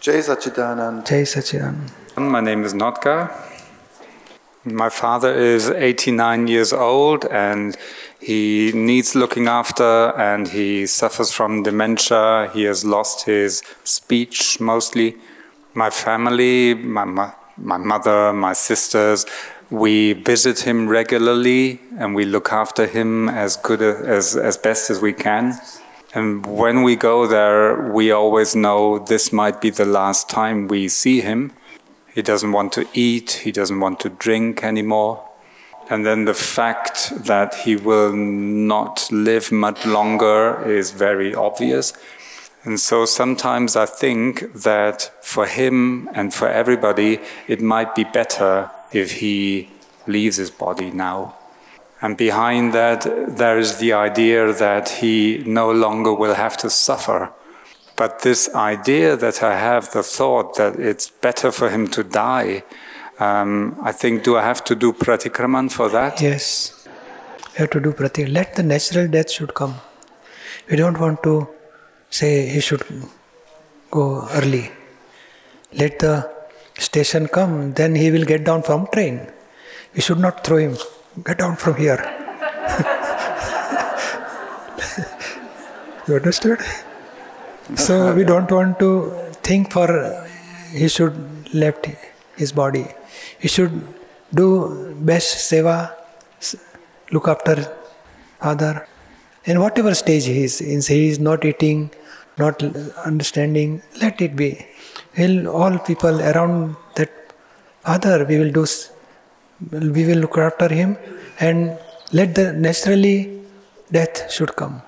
Jai Sachidanand. Jai Sachidanand. My name is Notka. My father is 89 years old and he needs looking after and he suffers from dementia. He has lost his speech mostly. My family, my, my, my mother, my sisters, we visit him regularly and we look after him as good as, as best as we can. And when we go there, we always know this might be the last time we see him. He doesn't want to eat, he doesn't want to drink anymore. And then the fact that he will not live much longer is very obvious. And so sometimes I think that for him and for everybody, it might be better if he leaves his body now. And behind that, there is the idea that he no longer will have to suffer. But this idea that I have, the thought that it's better for him to die, um, I think, do I have to do pratikraman for that? Yes. You have to do pratik. Let the natural death should come. We don't want to say he should go early. Let the station come, then he will get down from train. We should not throw him. Get down from here. you understood? so we don't want to think for he should left his body. He should do best seva, look after father, in whatever stage he is. In he is not eating, not understanding. Let it be. Will all people around that father we will do we will look after him and let the naturally death should come.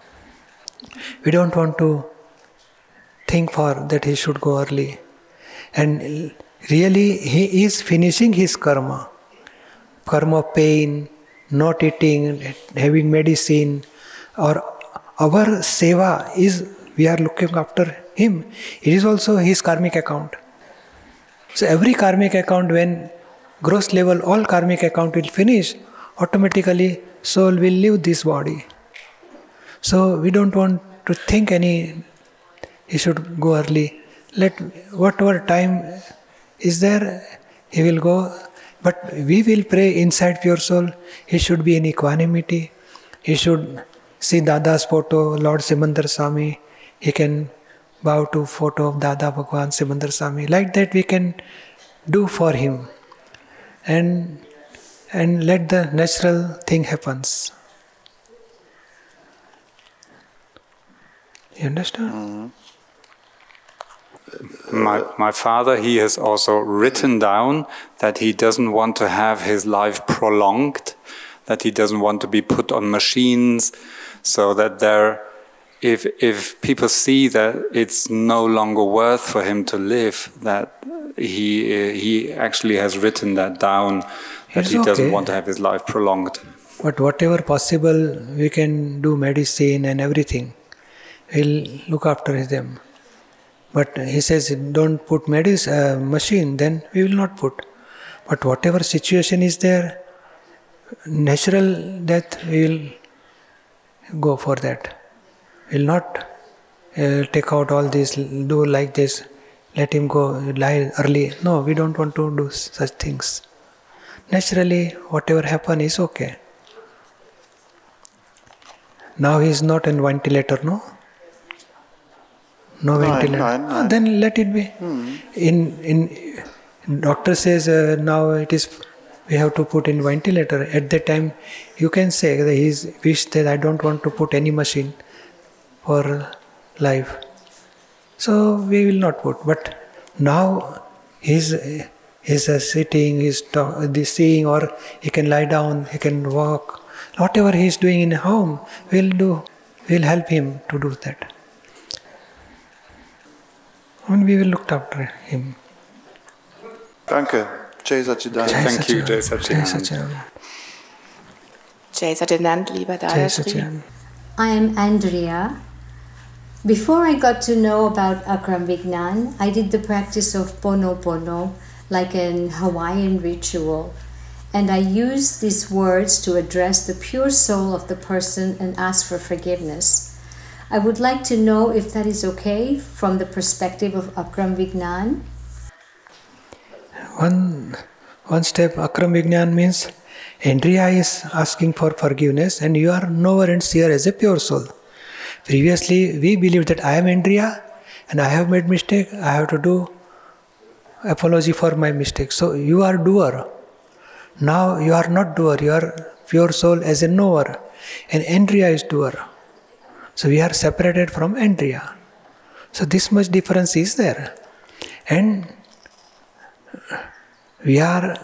We don't want to think for that he should go early. And really he is finishing his karma. Karma pain, not eating, having medicine, or our seva is we are looking after him. It is also his karmic account. So every karmic account when gross level all karmic account will finish, automatically soul will leave this body. So we don't want to think any he should go early. Let whatever time is there, he will go. But we will pray inside pure soul. He should be in equanimity. He should see Dada's photo, Lord Simandhar Swami. He can bow to photo of Dada Bhagwan Simandhar Swami. Like that we can do for him and and let the natural thing happens you understand mm-hmm. My, my father, he has also written down that he doesn't want to have his life prolonged, that he doesn't want to be put on machines, so that there, if, if people see that it's no longer worth for him to live, that he he actually has written that down that it's he okay. doesn't want to have his life prolonged. But whatever possible, we can do medicine and everything. We'll look after them. But he says, don't put medicine uh, machine. Then we will not put. But whatever situation is there, natural death, we will go for that. We'll not uh, take out all this, do like this let him go lie early. No, we don't want to do such things. Naturally, whatever happen is okay. Now he is not in ventilator, no? No ventilator. Nine, nine, ah, then let it be. Hmm. In in doctor says uh, now it is we have to put in ventilator. At that time, you can say that he is wish that I don't want to put any machine for life. So we will not put. But now he's he's uh, sitting, he's talk, seeing, or he can lie down, he can walk. Whatever he's doing in home, we'll do. We'll help him to do that. And we will look after him. Danke. Jai Sachidanand. Thank you, Jai Sachidanand. Jai Sachidanand, lieber Dada I am Andrea. Before I got to know about Akram Vignan, I did the practice of Pono Pono like an Hawaiian ritual, and I used these words to address the pure soul of the person and ask for forgiveness. I would like to know if that is okay from the perspective of Akram Vignan. One, one step Akram Vignan means Andrea is asking for forgiveness and you are knower and seer as a pure soul. Previously, we believed that I am Andrea and I have made mistake, I have to do apology for my mistake. So you are doer. Now you are not doer, you are pure soul as a knower. And Andrea is doer. So we are separated from Andrea. So this much difference is there. And we are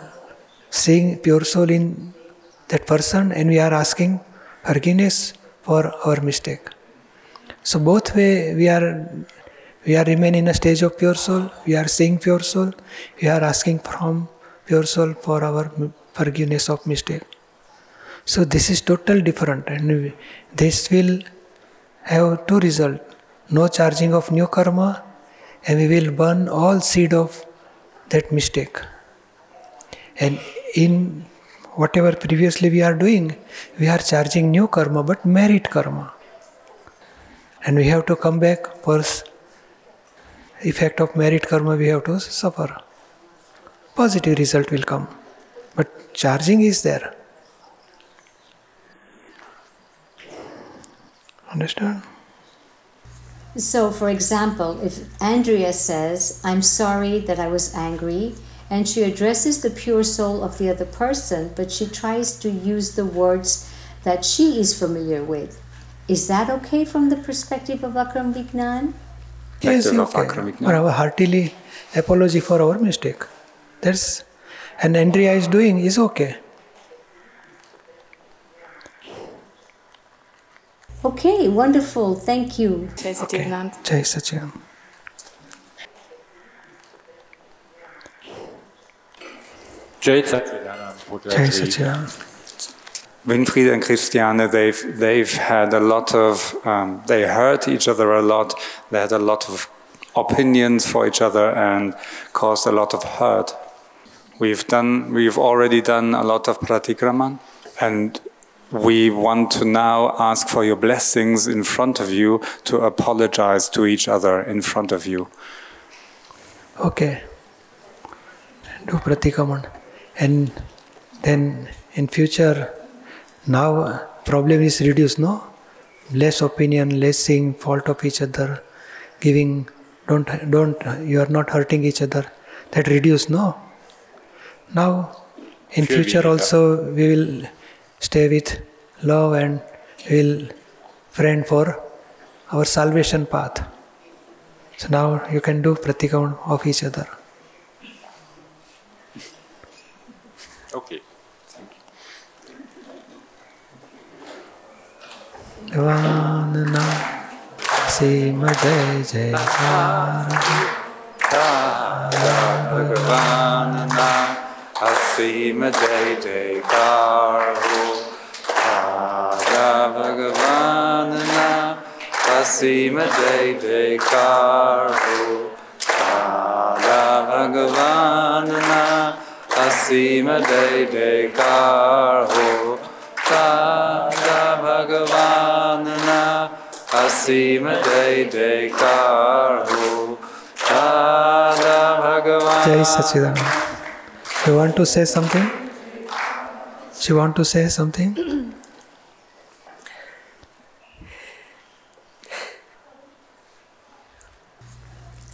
seeing pure soul in that person and we are asking forgiveness for our mistake. So both way we are we are remain in a stage of pure soul, we are seeing pure soul, we are asking from pure soul for our forgiveness of mistake. So this is total different and this will have two result. No charging of new karma and we will burn all seed of that mistake. And in whatever previously we are doing we are charging new karma but merit karma and we have to come back for effect of merit karma we have to suffer. Positive result will come. But charging is there. Understand? So, for example, if Andrea says, I'm sorry that I was angry, and she addresses the pure soul of the other person, but she tries to use the words that she is familiar with, is that okay from the perspective of Akram Vignan? Yes, Perspective okay. Akram Vignan. For our heartily apology for our mistake. That's and Andrea is doing is okay. Okay, wonderful, thank you. Jai Satchidanand. Jai Sachidanand. Jai Satchidanand, Buddha Jai Ji. Winfried and Christiane, they've they've had a lot of um, they hurt each other a lot. They had a lot of opinions for each other and caused a lot of hurt. We've done we've already done a lot of pratikraman, and we want to now ask for your blessings in front of you to apologize to each other in front of you. Okay. Do pratikaman. And then in future now problem is reduced, no? Less opinion, less seeing fault of each other, giving don't don't you are not hurting each other. That reduce, no? Now in future also we will stay with love and we will friend for our salvation path. So now you can do pratikam of each other. Okay. Vanna Sima Jai Jai Bhagavanana Asima Jai Jaikar Ho Radha Bhagavanana Asima Jai Jaikar Ho Radha Bhagavanana Asima Jai Jaikar Ho Radha Bhagavanana Asima Jai Jaikar Ho Radha Bhagavan Jai Sachidanand. You want to say something? She want to say something?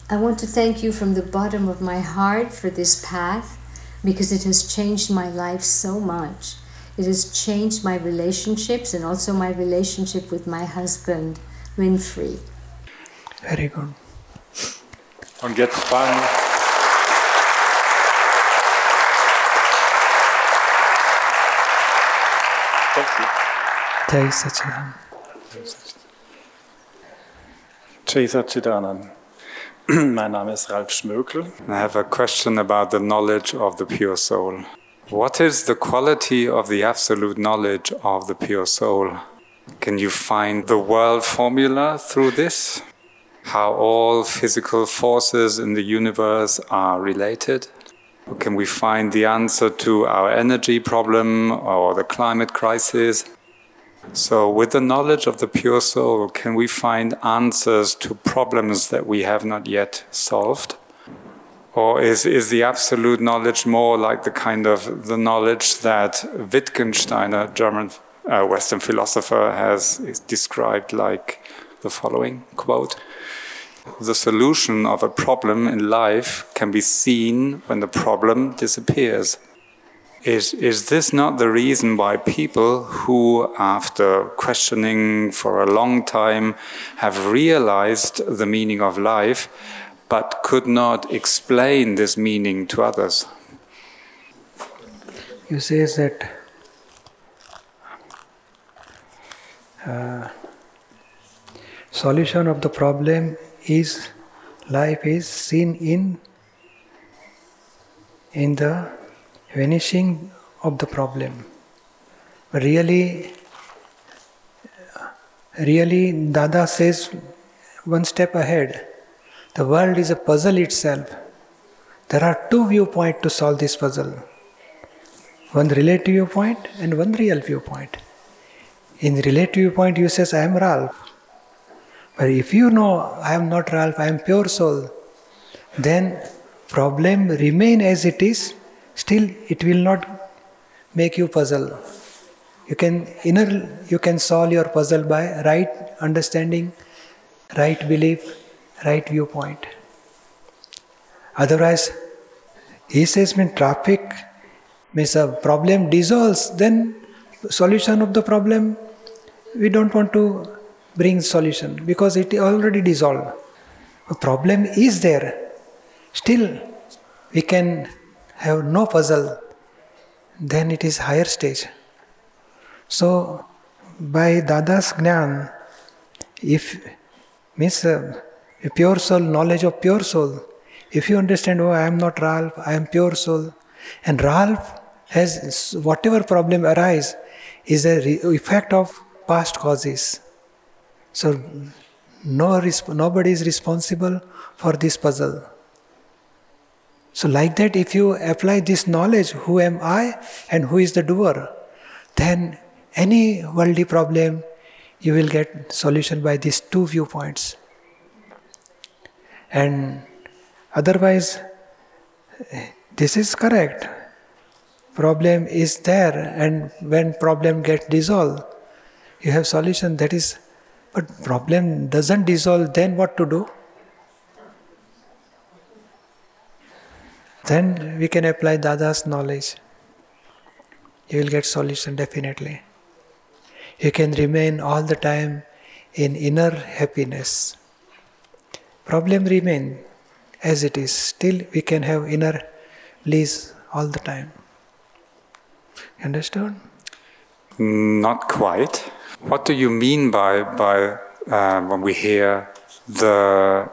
I want to thank you from the bottom of my heart for this path because it has changed my life so much. It has changed my relationships and also my relationship with my husband, Winfried. Very good. Und jetzt fragen, Thank you. Jai Sachidanand. Jai Satchidanand. Mein Name ist Ralf Schmökel. I have a question about the knowledge of the pure soul. What is the quality of the absolute knowledge of the pure soul? Can you find the world formula through this? How all physical forces in the universe are related? Or can we find the answer to our energy problem or the climate crisis? So, with the knowledge of the pure soul, can we find answers to problems that we have not yet solved? Or is, is the absolute knowledge more like the kind of the knowledge that Wittgenstein, a German uh, Western philosopher, has described like the following quote? The solution of a problem in life can be seen when the problem disappears. Is, is this not the reason why people who, after questioning for a long time, have realized the meaning of life but could not explain this meaning to others? You say that uh, solution of the problem is life is seen in in the vanishing of the problem. Really, really, Dada says one step ahead. The world is a puzzle itself. There are two viewpoints to solve this puzzle one relative viewpoint and one real viewpoint. In the relative viewpoint, you says, I am Ralph. But if you know I am not Ralph, I am pure soul, then problem remain as it is, still it will not make you puzzle. You can inner you can solve your puzzle by right understanding, right belief, right viewpoint. Otherwise, he says when traffic means a problem dissolves, then solution of the problem we don't want to bring solution because it already dissolved. A problem is there. Still we can have no puzzle, then it is higher stage. So by Dada's Gnan, if means uh, a pure soul, knowledge of pure soul, if you understand, oh, I am not Ralph, I am pure soul, and Ralph has whatever problem arise is a re- effect of past causes. So no resp- nobody is responsible for this puzzle. So like that, if you apply this knowledge, who am I and who is the doer, then any worldly problem you will get solution by these two viewpoints. And otherwise, this is correct. Problem is there, and when problem get dissolved, you have solution. That is, but problem doesn't dissolve. Then what to do? Then we can apply Dada's knowledge. You will get solution definitely. You can remain all the time in inner happiness. Problem remain as it is. Still we can have inner bliss all the time. Understood? Not quite. What do you mean by by uh, when we hear the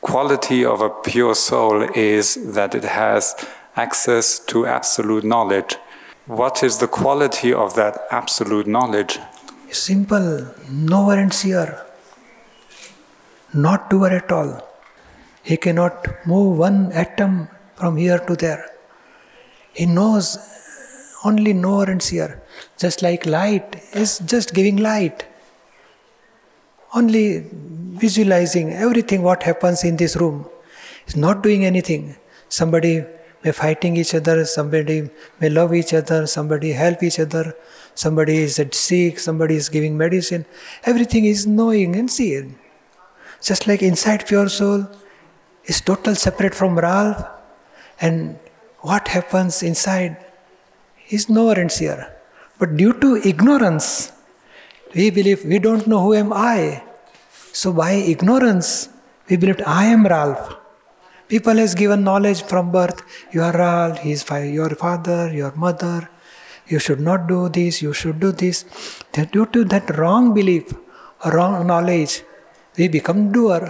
quality of a pure soul is that it has access to absolute knowledge? What is the quality of that absolute knowledge? Simple, knower and seer, not doer at all. He cannot move one atom from here to there. He knows only knower and seer. Just like light is just giving light. Only visualizing everything what happens in this room. Is not doing anything. Somebody may fighting each other, somebody may love each other, somebody help each other, somebody is at sick, somebody is giving medicine. Everything is knowing and seeing. Just like inside pure soul is total separate from Ralph, and what happens inside is knower and seer. But due to ignorance, we believe we don't know who am I. So by ignorance, we believe I am Ralph. People has given knowledge from birth. You are Ralph, he is your father, your mother. You should not do this, you should do this. Due to that wrong belief, wrong knowledge, we become doer.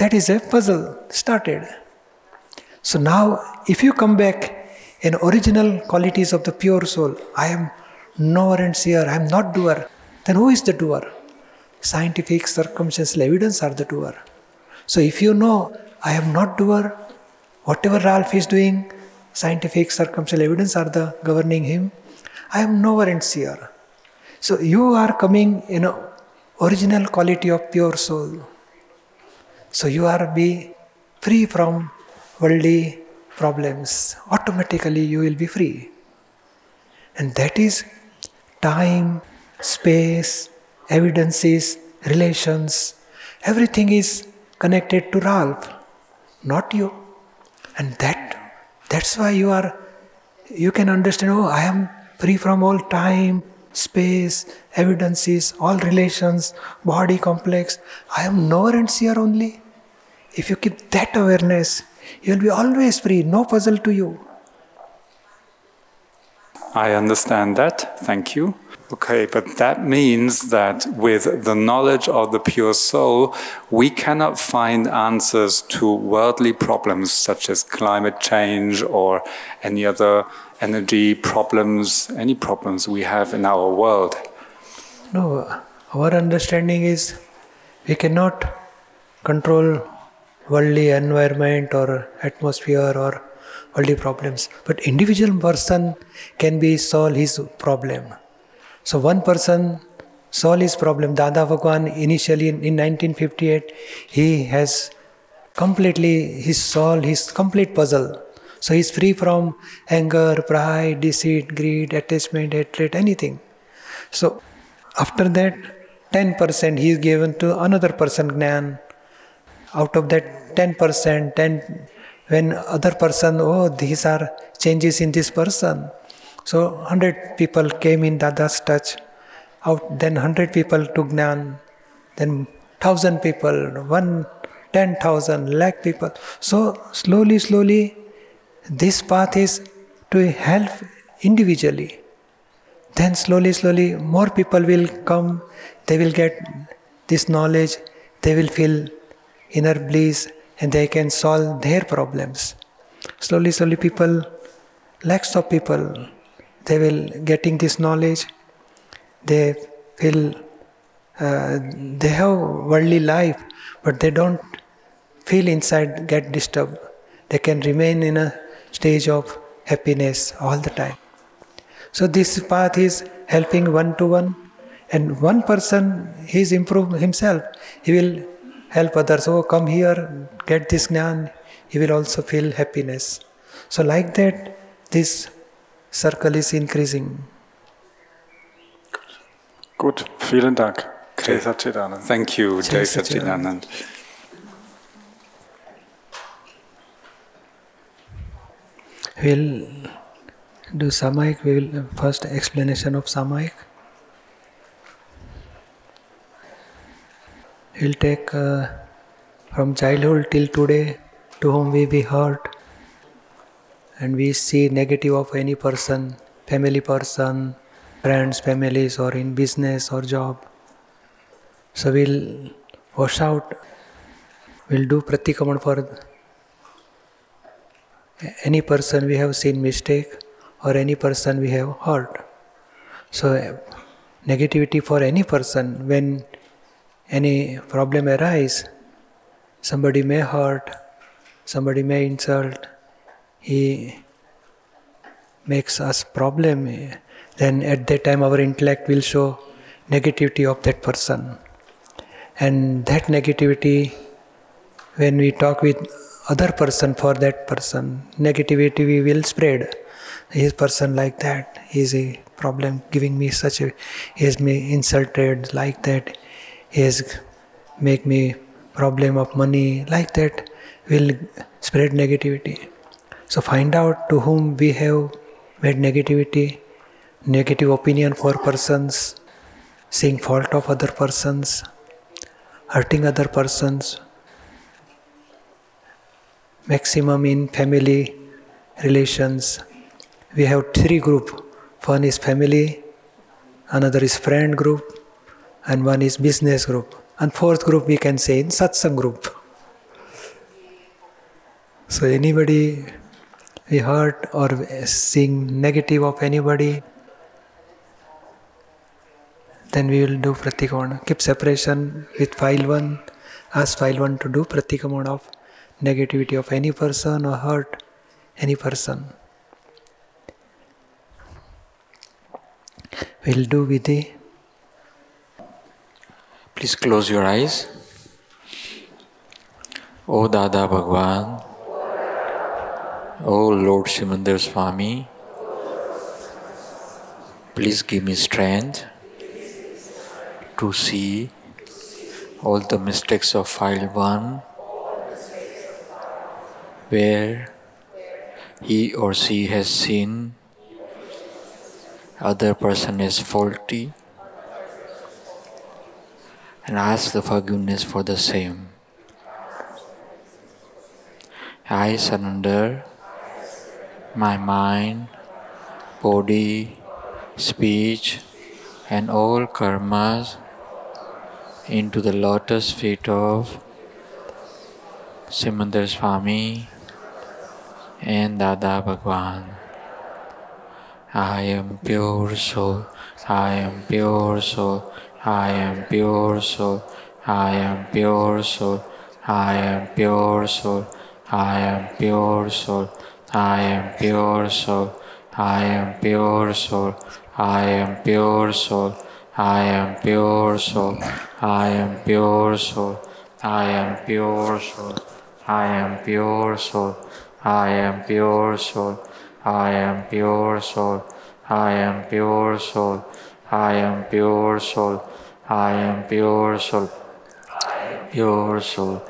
That is a puzzle started. So now, if you come back in original qualities of the pure soul, I am knower and seer, I am not doer, then who is the doer? Scientific, circumstantial evidence are the doer. So if you know I am not doer, whatever Ralph is doing, scientific, circumstantial evidence are the governing him, I am knower and seer. So you are coming in a original quality of pure soul. So you are be free from worldly problems. Automatically you will be free. And that is time, space, evidences, relations, everything is connected to Ralph, not you. And that that's why you are you can understand, oh, I am free from all time, space, evidences, all relations, body complex. I am knower and seer only. If you keep that awareness, you will be always free, no puzzle to you. I understand that. Thank you. Okay, but that means that with the knowledge of the pure soul, we cannot find answers to worldly problems such as climate change or any other energy problems, any problems we have in our world. No, our understanding is we cannot control worldly environment or atmosphere or worldly problems, but individual person can be solve his problem. So one person solve his problem. Dada Bhagwan initially in, in 1958 he has completely he solved his complete puzzle. So he's free from anger, pride, deceit, greed, attachment, hatred, anything. So after that, 10% he is given to another person Gnan. Out of that 10%, 10 when other person, oh, these are changes in this person. So 100 people came in Dada's touch. Out then 100 people took Gnan. Then 1000 people, one, 10,000, lakh people. So slowly, slowly, this path is to help individually. Then slowly, slowly, more people will come. They will get this knowledge. They will feel inner bliss and they can solve their problems. Slowly, slowly, people, lakhs of people, they will getting this knowledge. They feel uh, they have worldly life, but they don't feel inside get disturbed. They can remain in a stage of happiness all the time. So this path is helping one to one, and one person he is improved himself. He will help others. Oh, come here, get this gnan. He will also feel happiness. So like that, this circle is increasing. Gut, vielen Dank. Jai Satchidanand. Thank you, Jai Jai Satchidanand. Satchidanand. We'll do Samayik. We will first explanation of Samayik. We'll take uh, from childhood till today to whom we be hurt and we see negative of any person, family person, friends, families, or in business or job. So we'll wash out, we'll do pratikaman for any person we have seen mistake or any person we have hurt. So negativity for any person when any problem arise, somebody may hurt, somebody may insult, he makes us problem, then at that time our intellect will show negativity of that person. And that negativity, when we talk with other person for that person, negativity we will spread. His person like that. He is a problem giving me such a. He has me insulted like that. He has make me problem of money like that. Will spread negativity. So find out to whom we have made negativity, negative opinion for persons, seeing fault of other persons, hurting other persons, maximum in family relations. We have three group. One is family, another is friend group, and one is business group. And fourth group we can say in satsang group. So anybody we hurt or seeing negative of anybody, then we will do pratikamana. Keep separation with file one. Ask file one to do pratikamana of negativity of any person or hurt any person. We'll do Vidhi. Please close your eyes. O Dada Bhagwan, O Lord Simandhar Swami, please give me strength to see all the mistakes of file 1 where he or she has seen other person is faulty and ask the forgiveness for the same. I surrender my mind, body, speech, and all karmas into the lotus feet of Simandhar Swami and Dada Bhagwan. I am pure soul, I am pure soul, I am pure soul, I am pure soul, I am pure soul, I am pure soul, I am pure soul, I am pure soul, I am pure soul, I am pure soul, I am pure soul, I am pure soul, I am pure soul, I am pure soul, I am pure soul, I am pure soul, I am pure soul, I am pure soul, pure soul,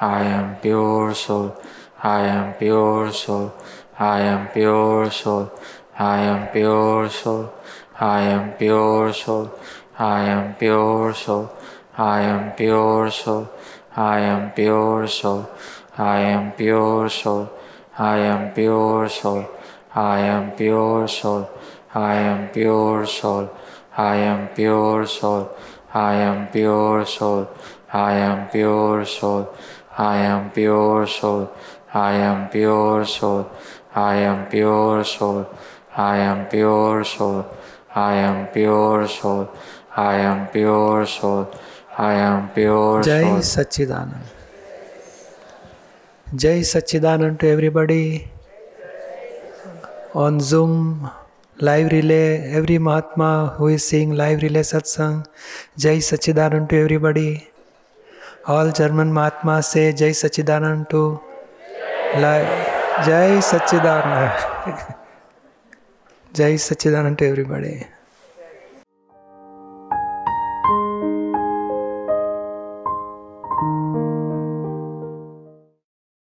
I am pure soul, I am pure soul, I am pure soul, I am pure soul, I am pure soul, I am pure soul, I am pure soul, I am pure soul, I am pure soul, I am pure soul, I am pure soul, I am pure soul, I am pure soul, I am pure soul, I am pure soul, I am pure soul, I am pure soul, I am pure soul, I am pure soul, I am pure soul, I am pure soul, I am pure soul. Jai. Sachidanand. Jai Sachidanand to everybody. On Zoom, live relay, every Mahatma who is seeing live relay satsang, Jai Sachidanand to everybody. All German Mahatmas say Jai Sachidanand to లాయ్ Jai Sachchidananda Jai Sachchidananda to everybody